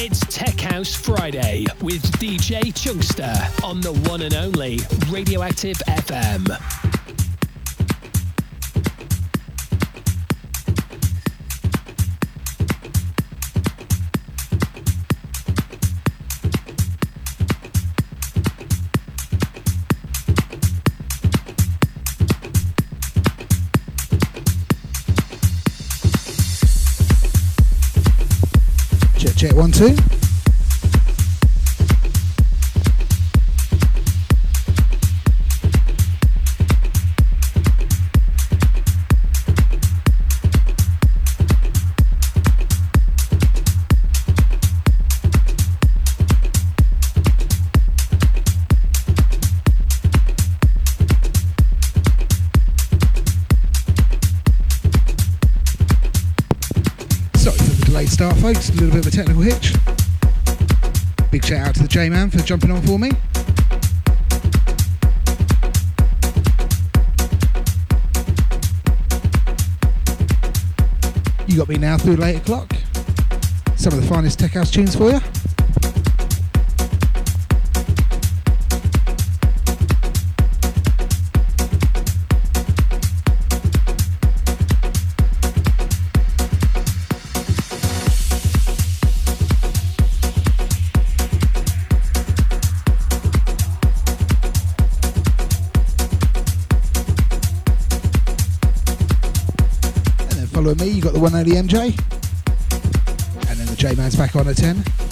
It's Tech House Friday with DJ Chunkster on the one and only Radioactive FM. Check one, two. Folks. A little bit of a technical hitch. Big shout out to the J Man for jumping on for me. You got me now through late o'clock. Some of the finest tech house tunes for you. The one only MJ. And then the J Man's back on at 10.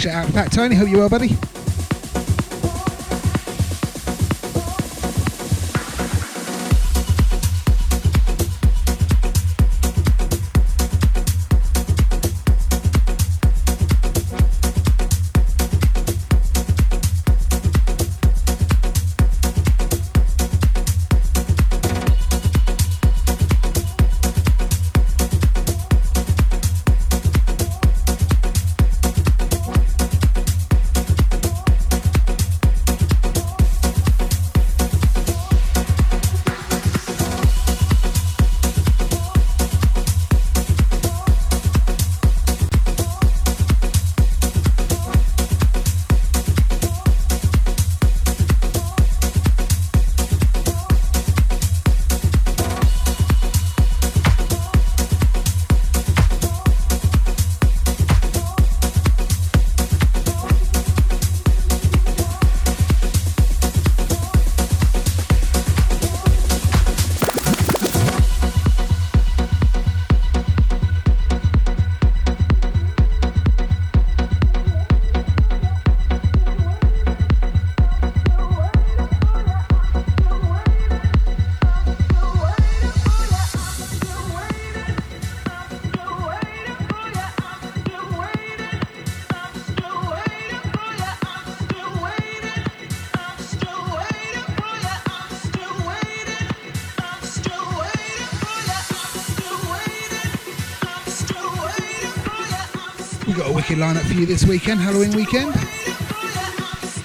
Shout out Pat Tony. Hope you well, buddy. Lineup for you this weekend, Halloween weekend.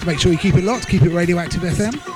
Make sure you keep it locked, keep it Radioactive FM.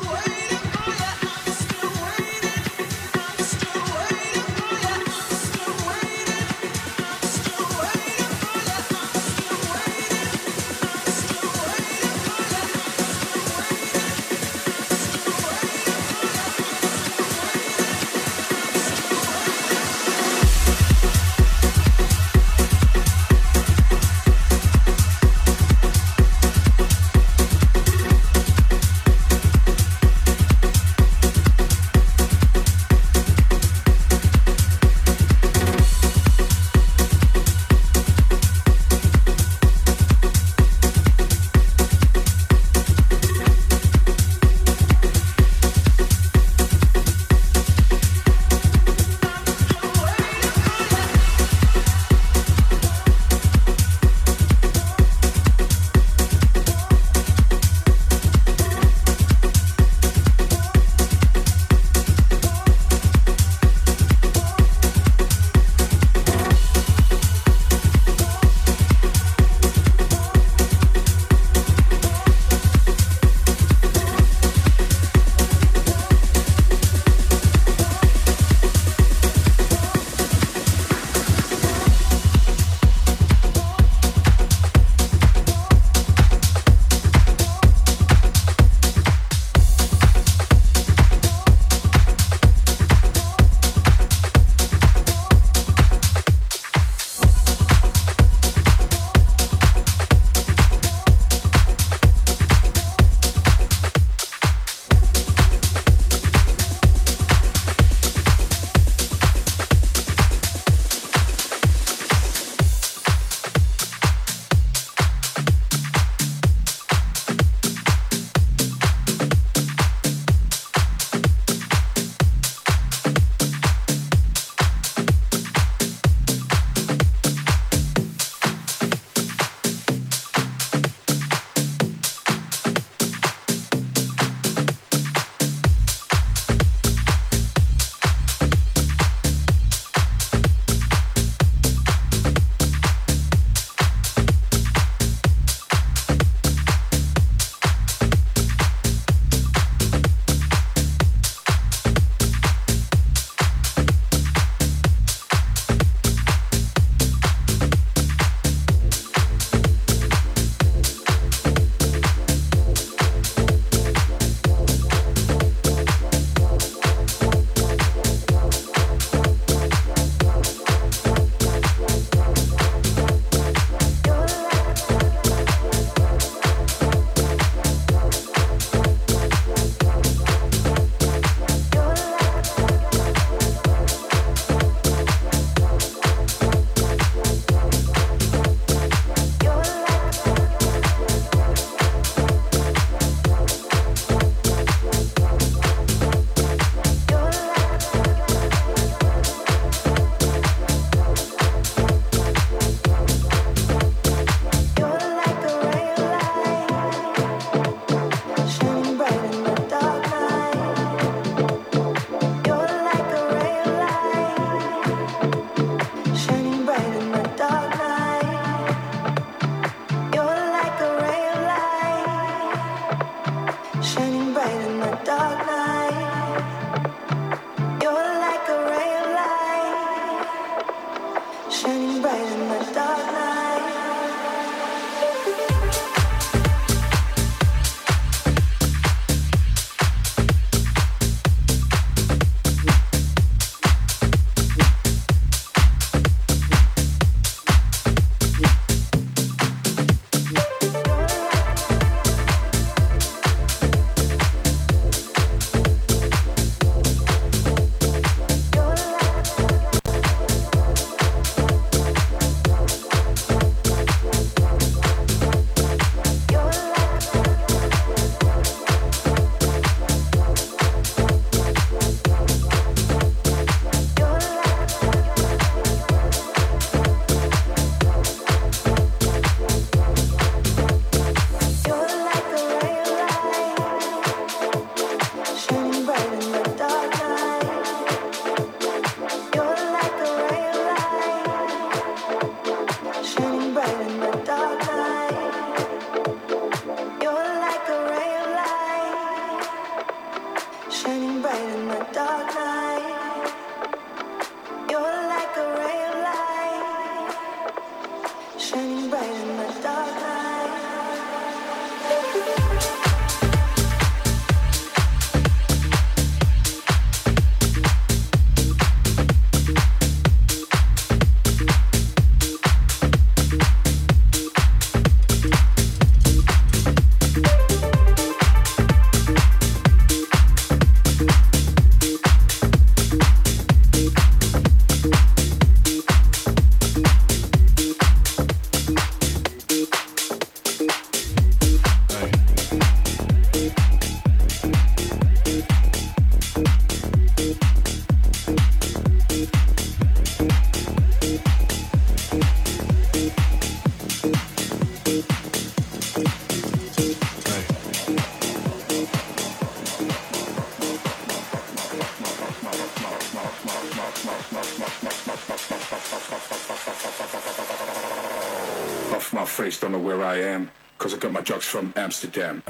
Amsterdam.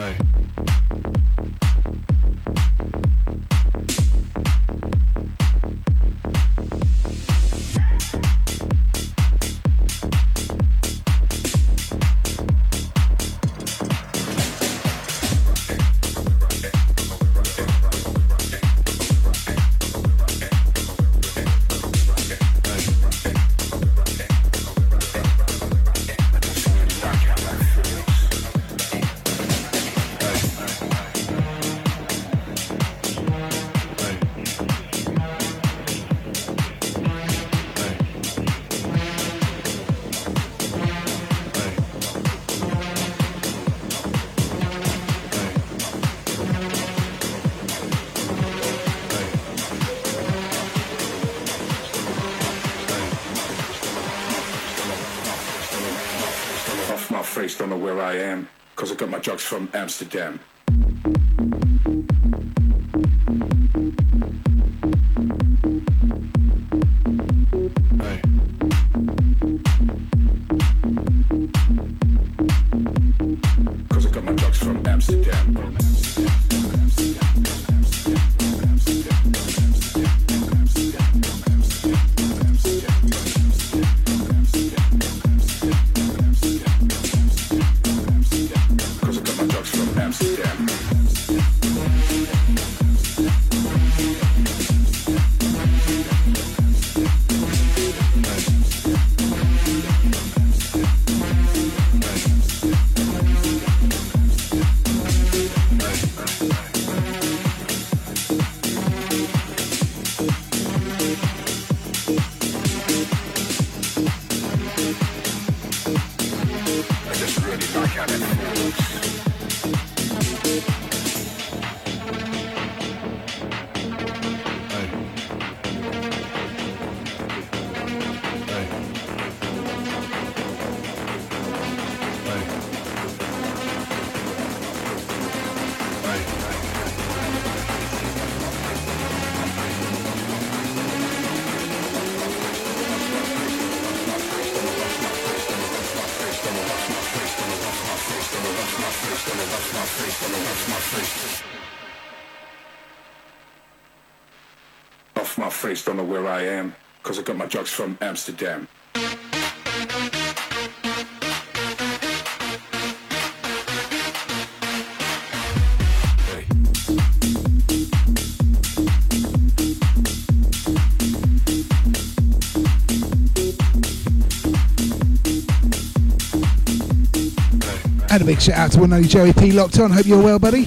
From Amsterdam. face, gonna wash my face, gonna wash my face. Drugs from Amsterdam. And a big shout out to one only Joey P locked on. Hope you're well, buddy.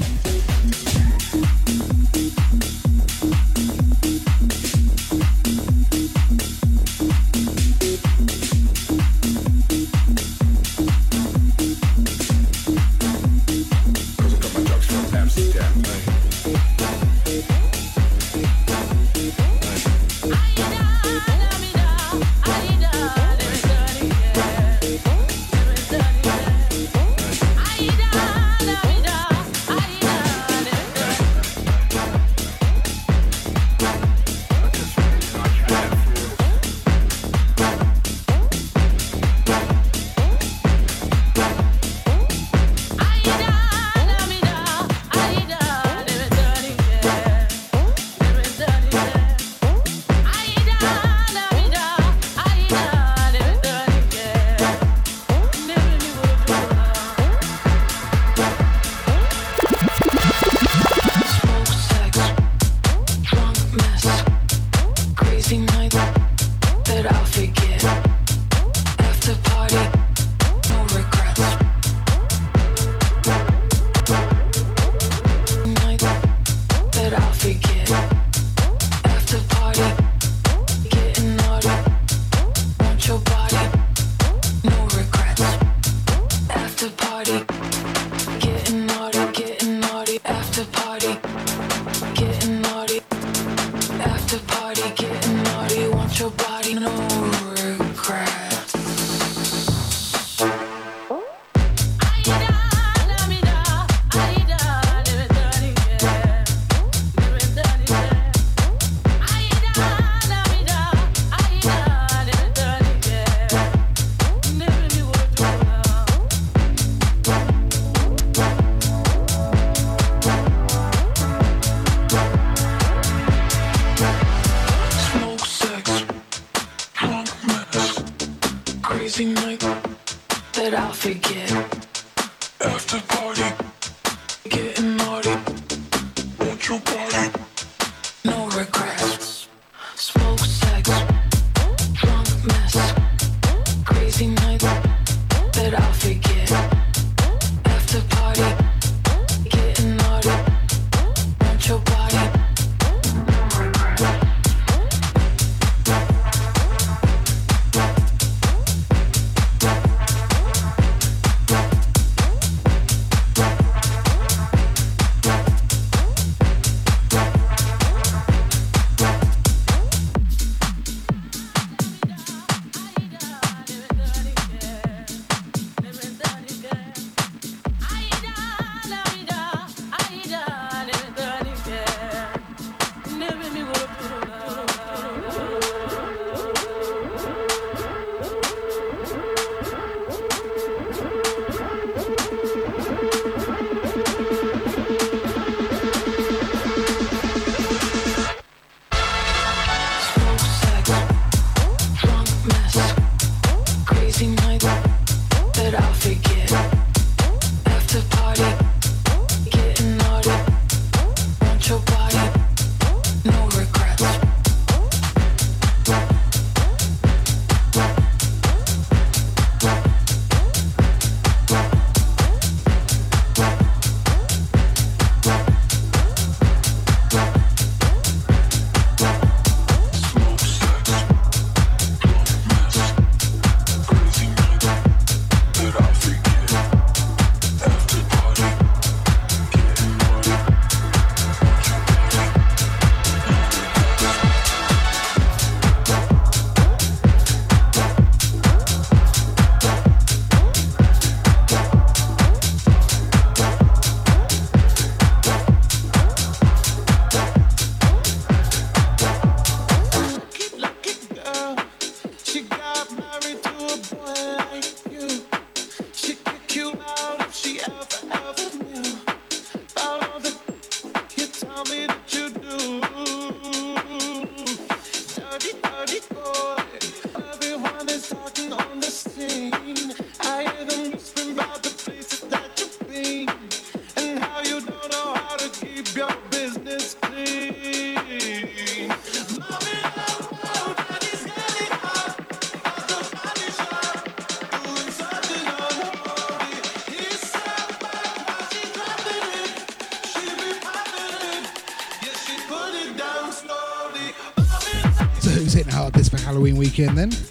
Weekend then.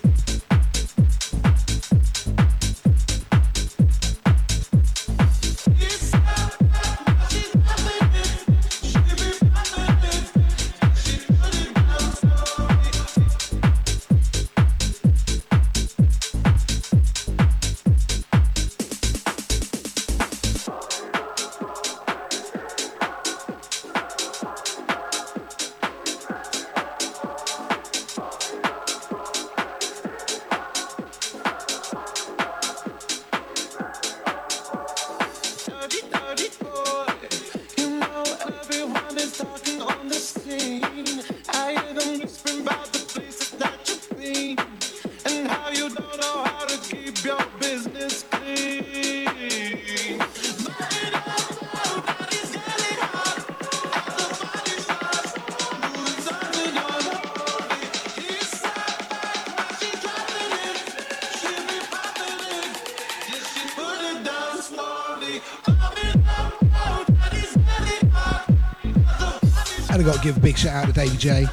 Give a big shout out to Davey J.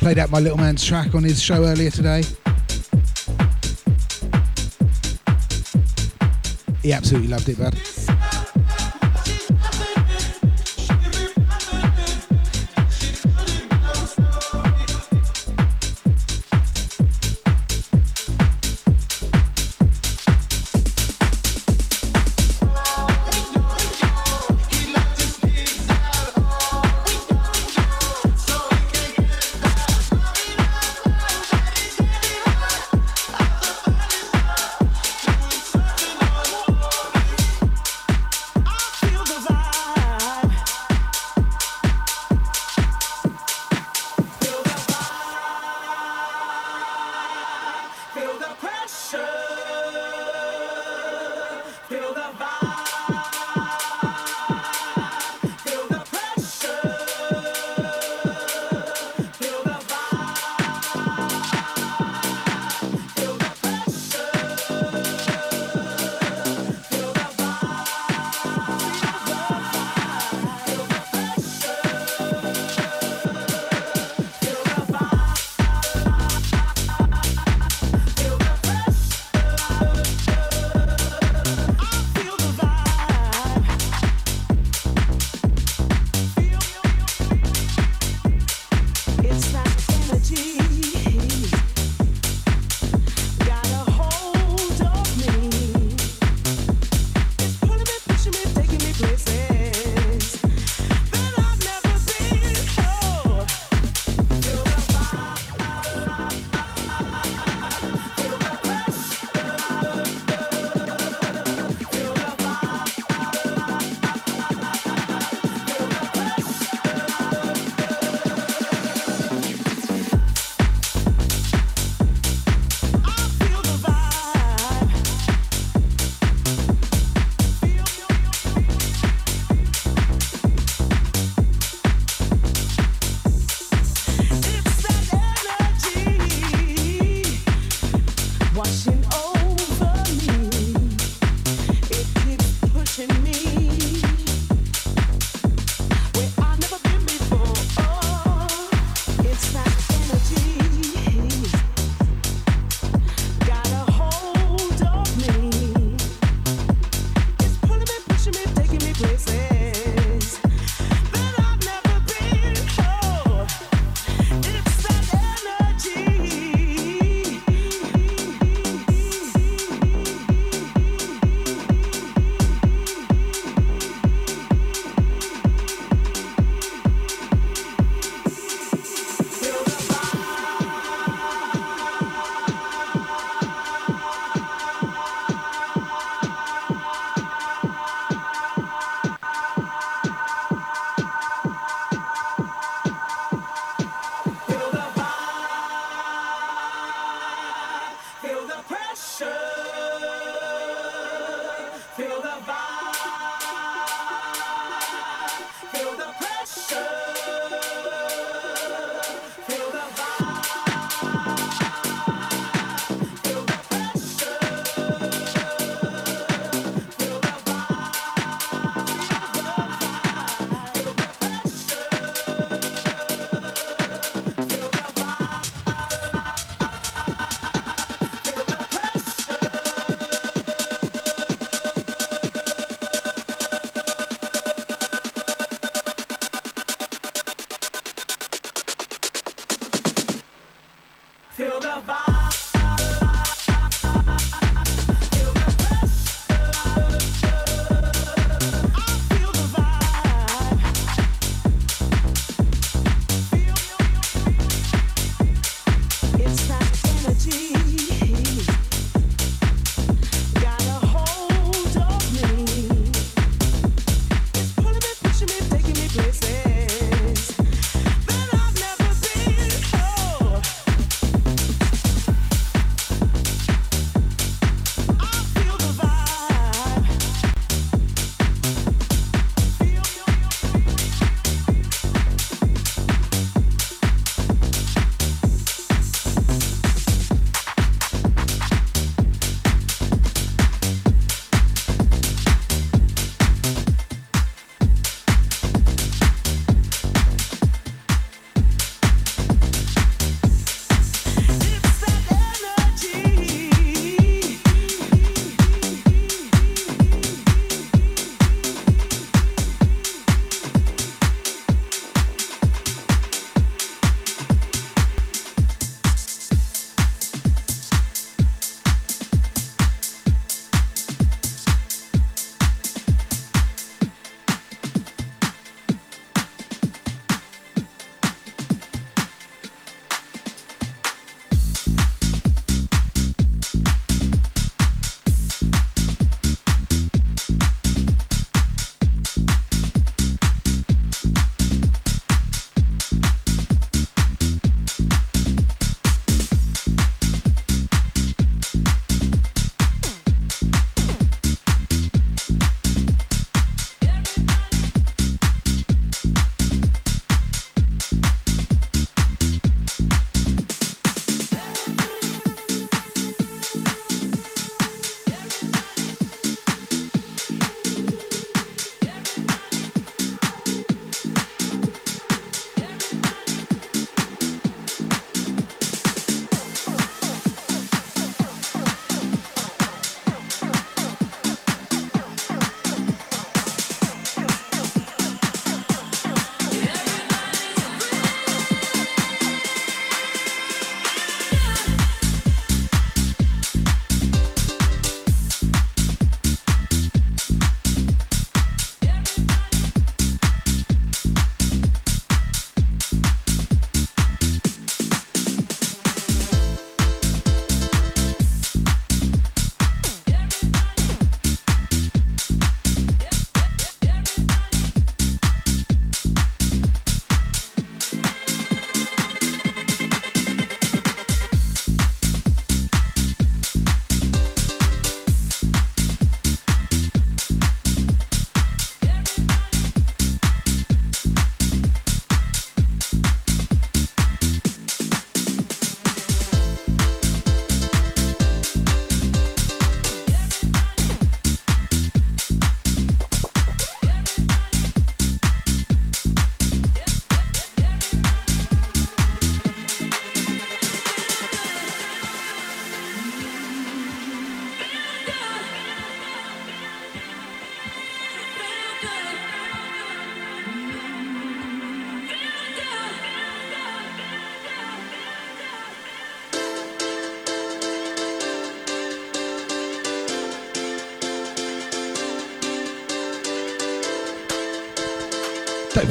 Played out my little man's track on his show earlier today. He absolutely loved it, bud.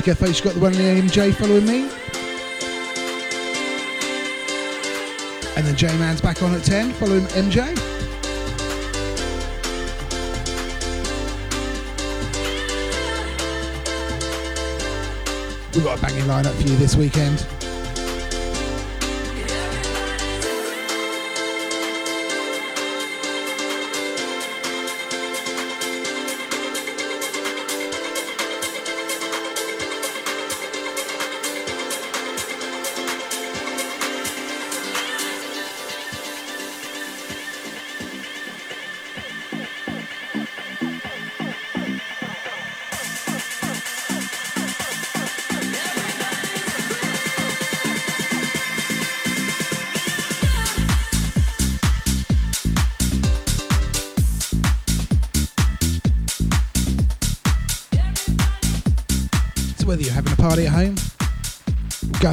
Don't forget, folks, got the one and MJ following me. And then J Man's back on at 10, following MJ. We've got a banging lineup for you this weekend.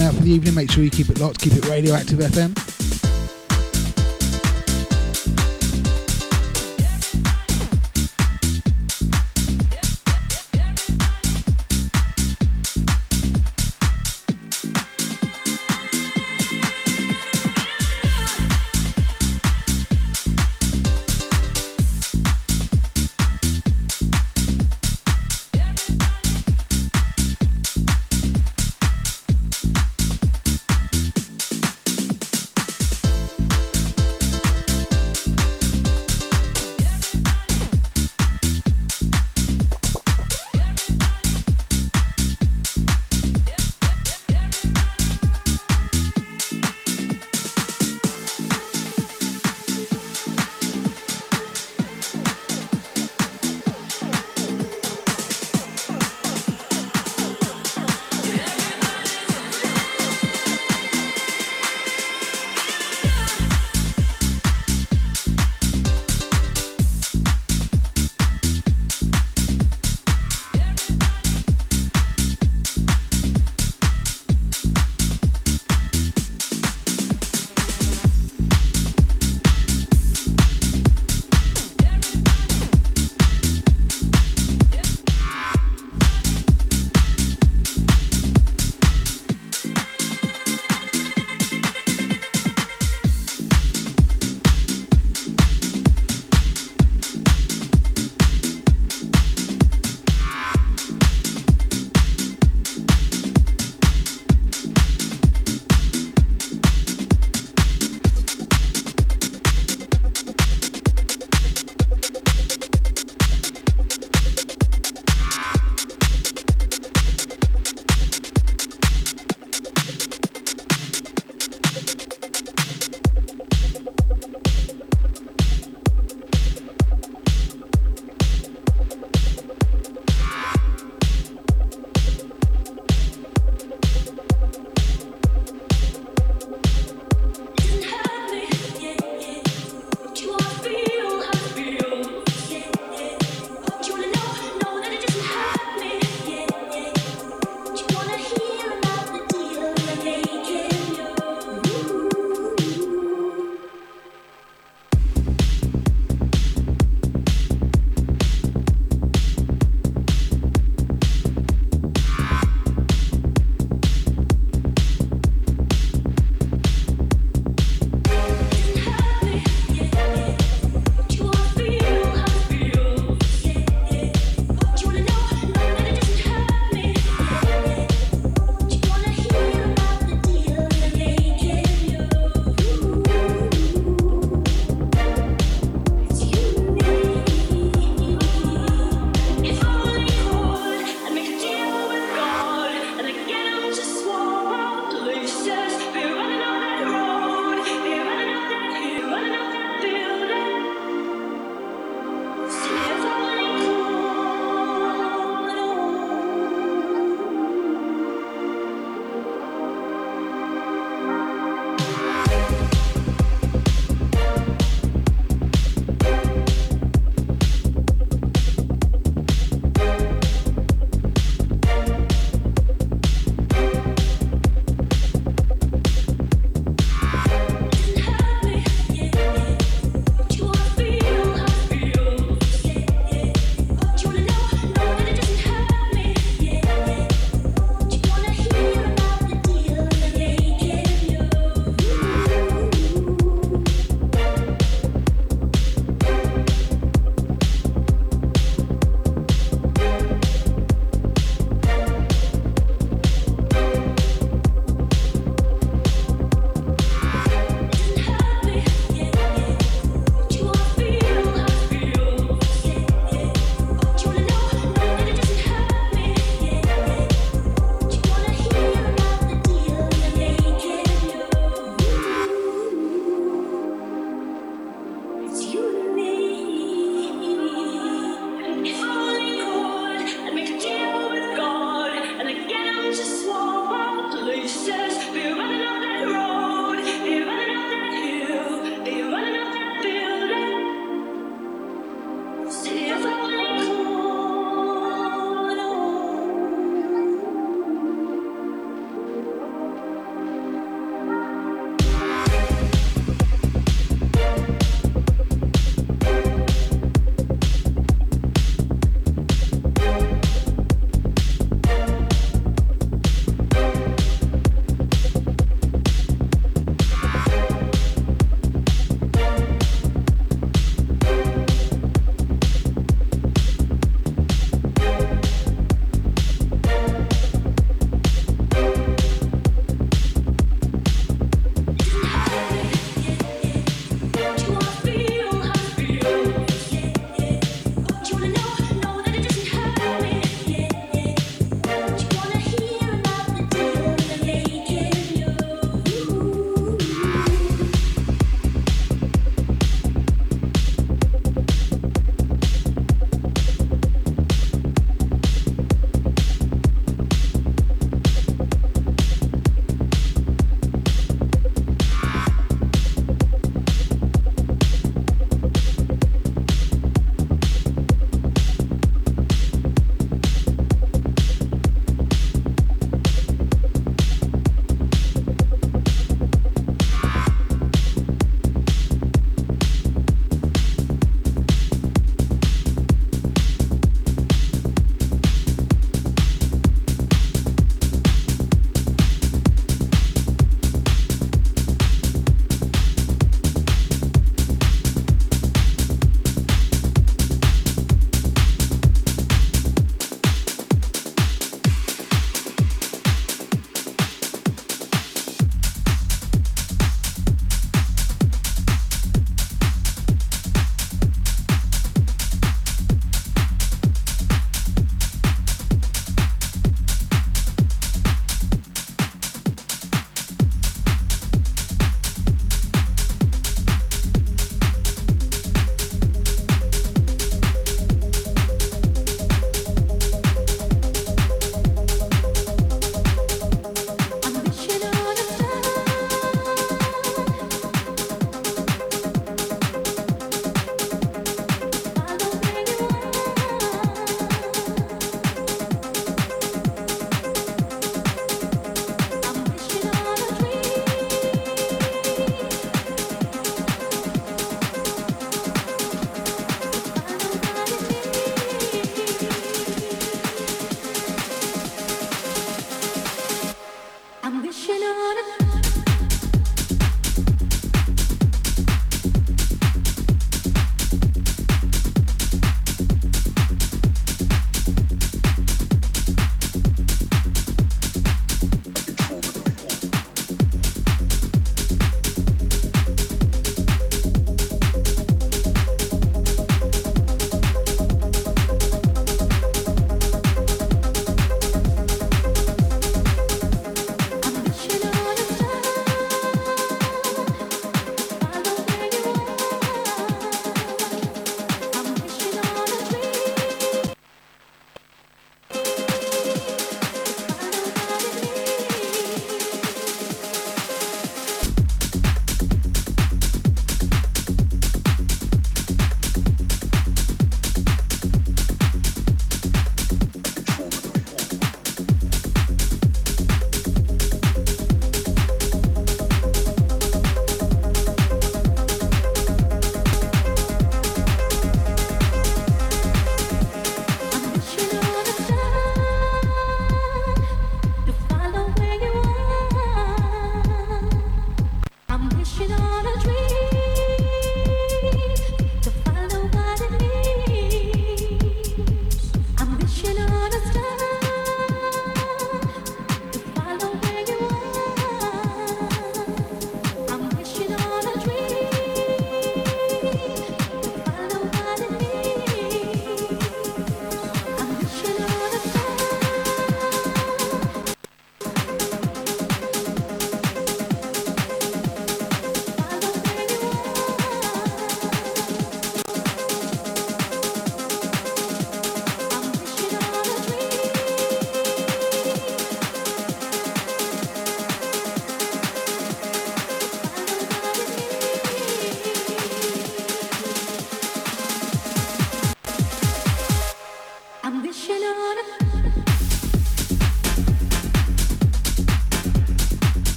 Out for the evening, make sure you keep it locked, keep it radioactive FM.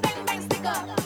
bitty bang bang sticker.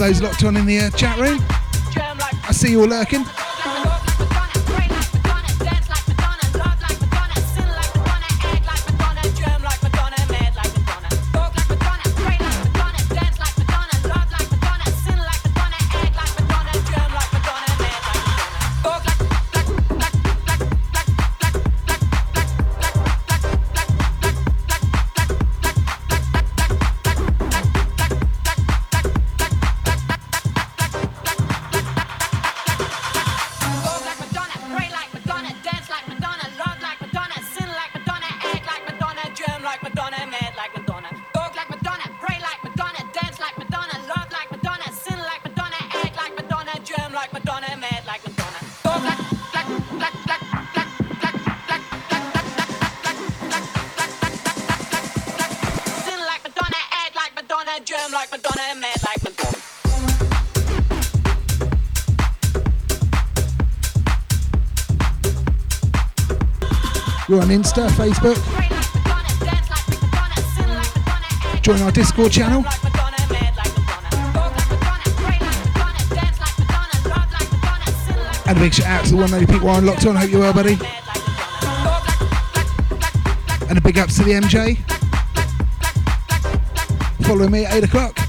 All those locked on in the uh, chat room. I see you all lurking. We're on Insta, Facebook. Join our Discord channel. And a big shout out to the one many people are locked on. Hope you're well, buddy. And a big ups to the MJ. Follow me at 8 o'clock.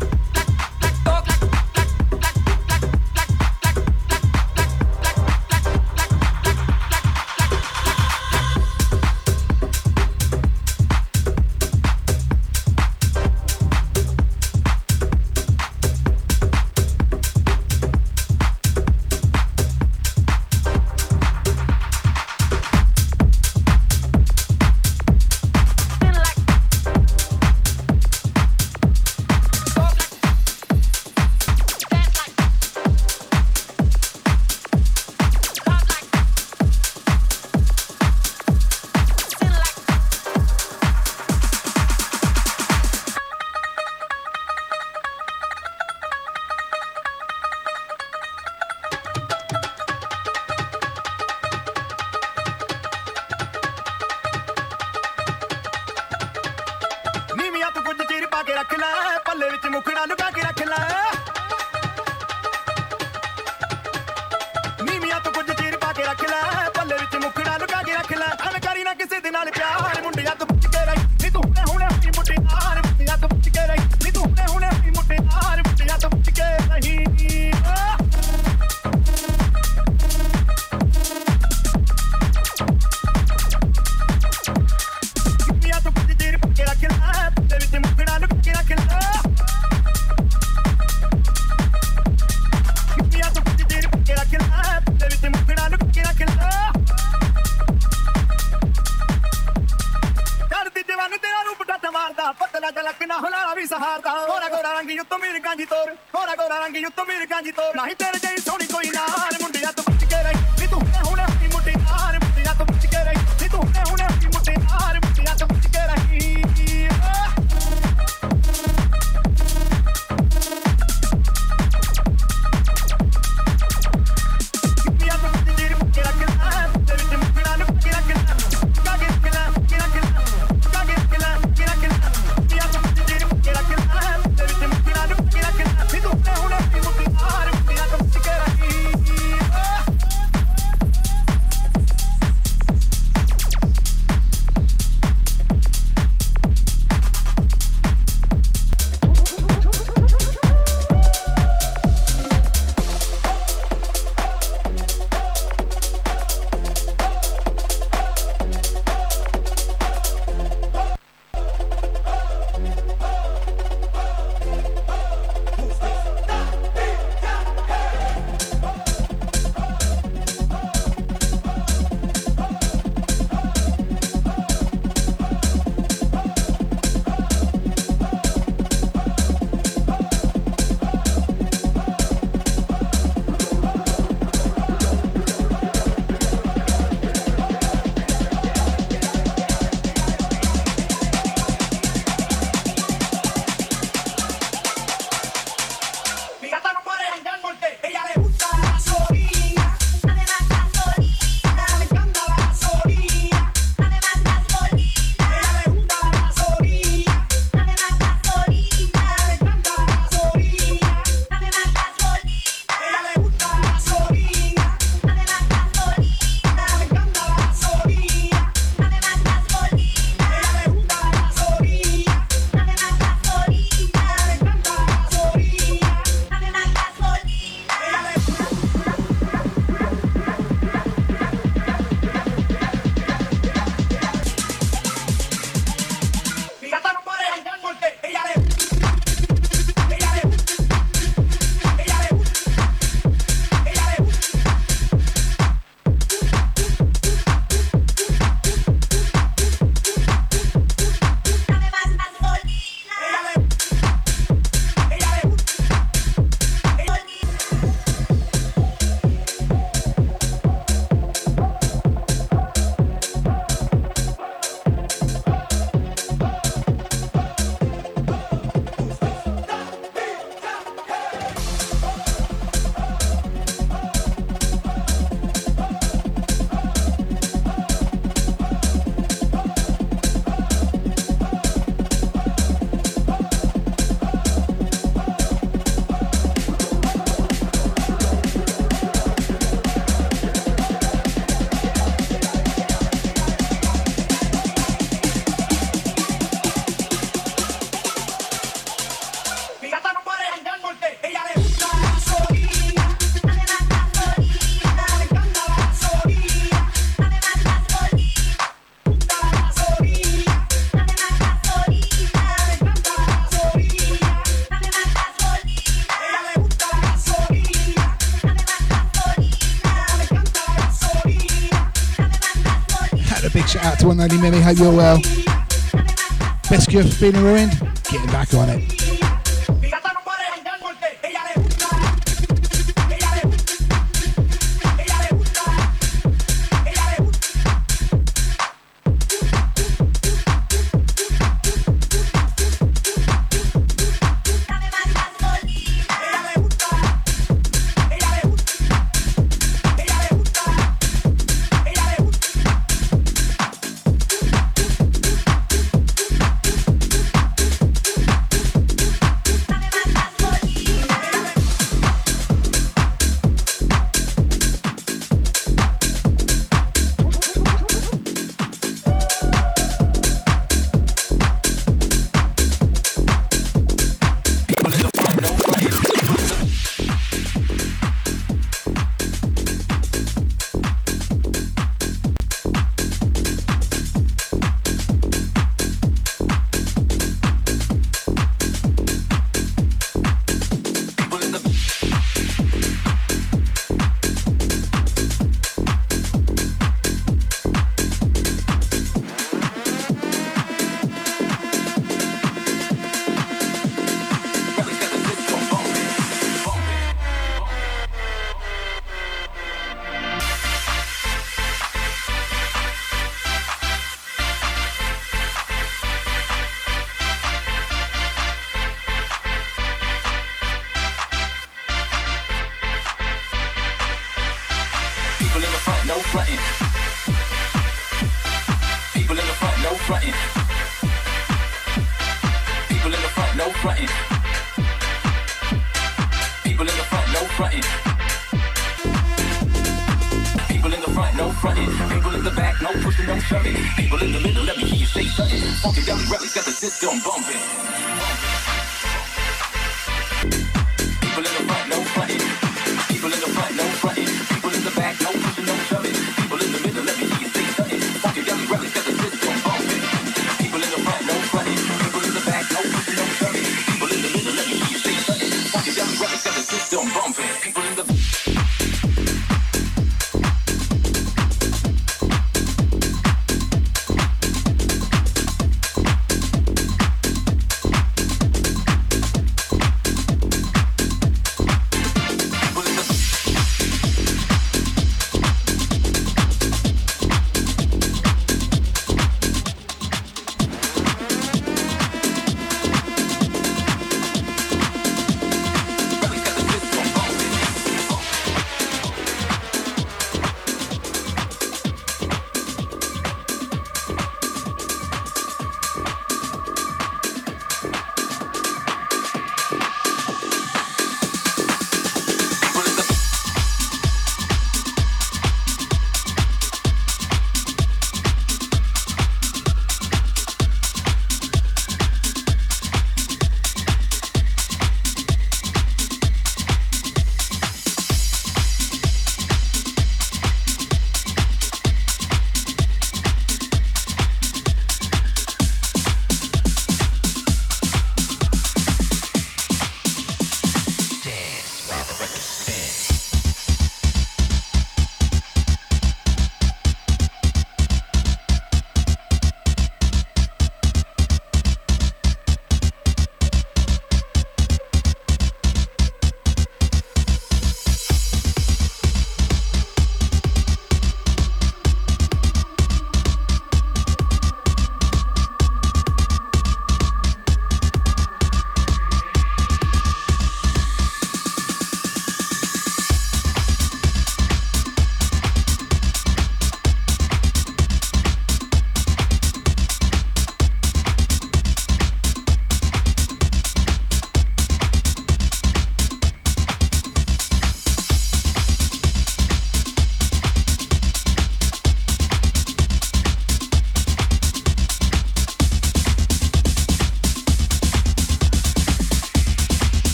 Only Mimi. Hope you're well. Best for feeling ruined? Getting back on it.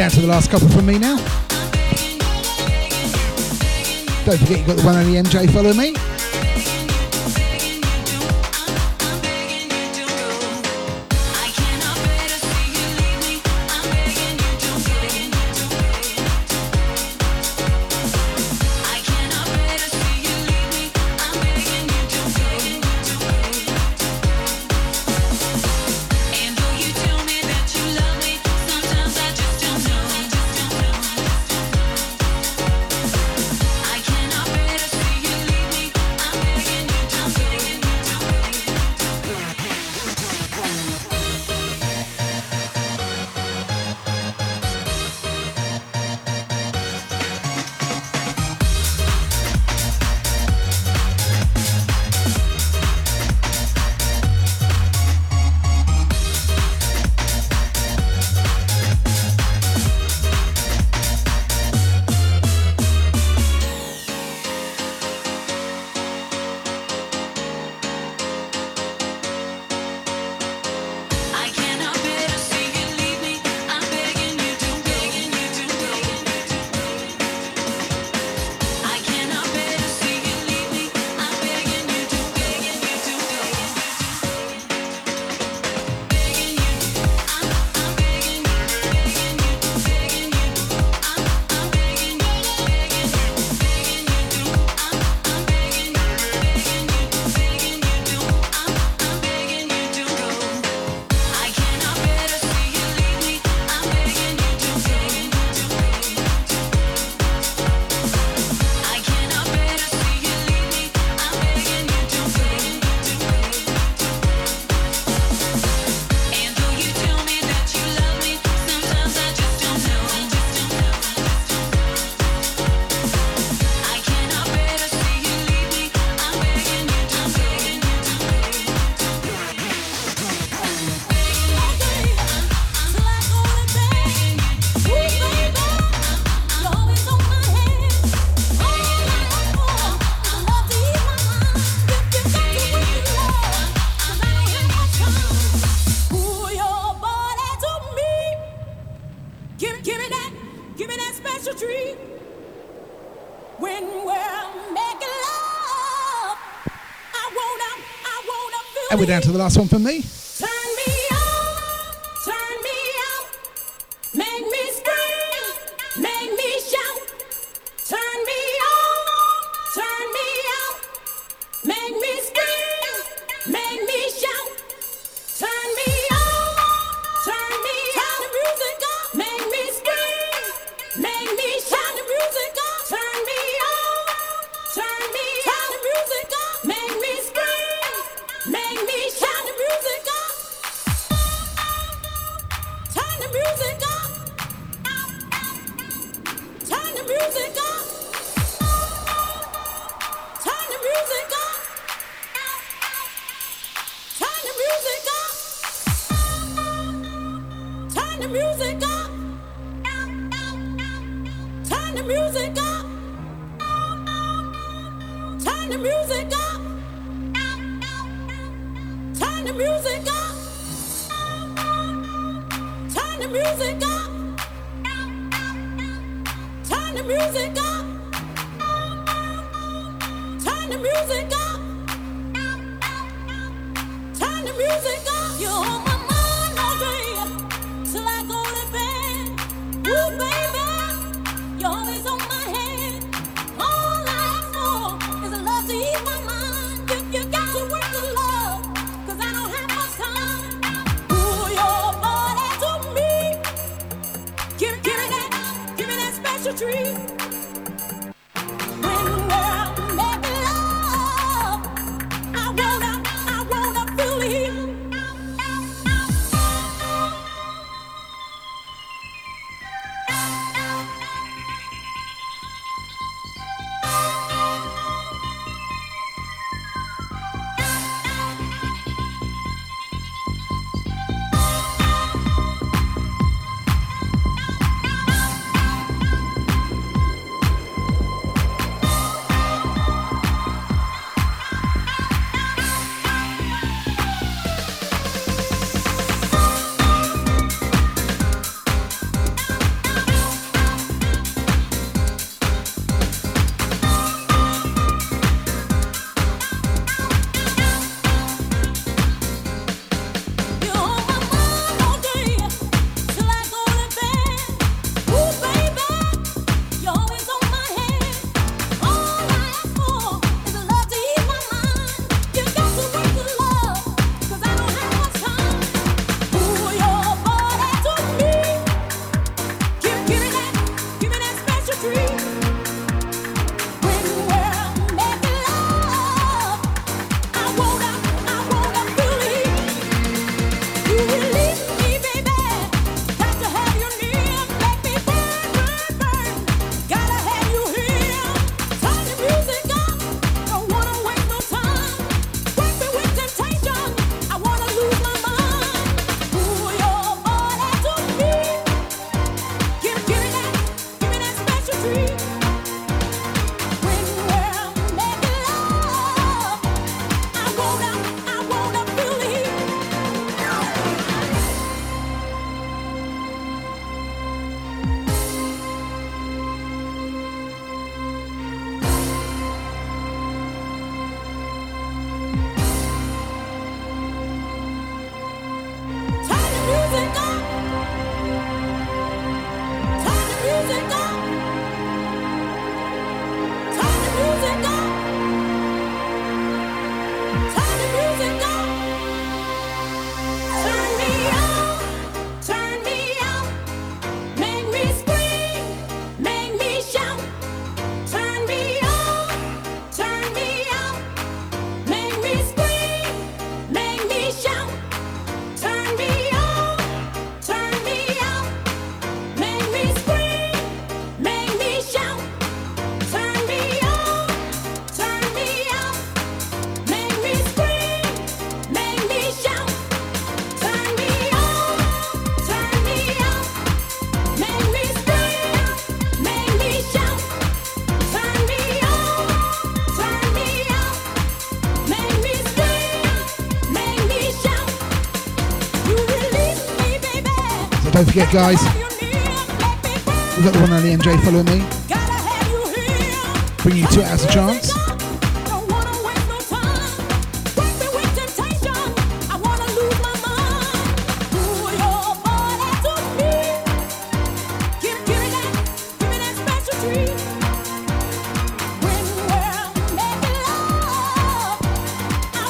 Down to the last couple from me now. Don't forget you've got the one only MJ follow me. Down to the last one from me. music. Don't forget, guys, we've got the one on the MJ Follow Me. Bring you two hours of chance.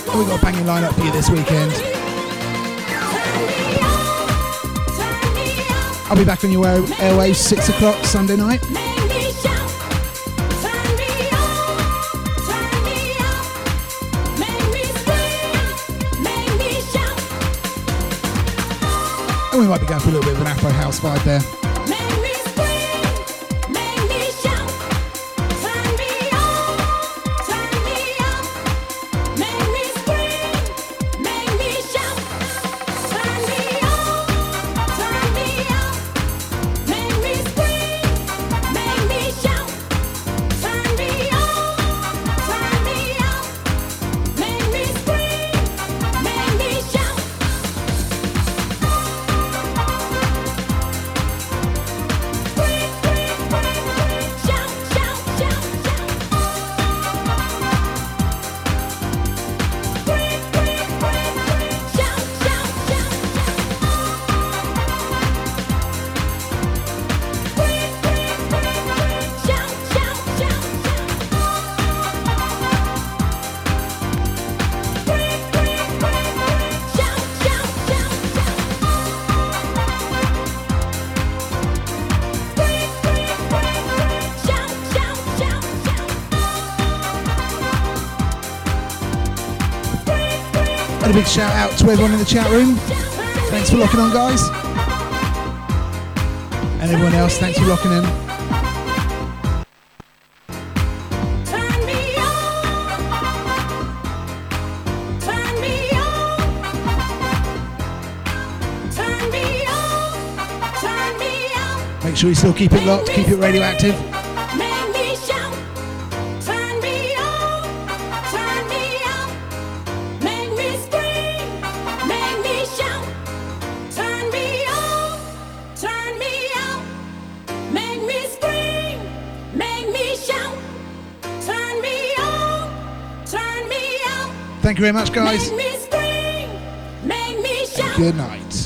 Oh, we've got a banging lineup for you this weekend. I'll be back on your air- airwaves 6 o'clock Sunday night. And we might be going for a little bit of an Afro House vibe there. To everyone in the chat room. Thanks for locking on, guys. And everyone else, thanks for locking in. Make sure you still keep it locked, keep it radioactive. Very much, guys. Make me scream, make me shout. Good night.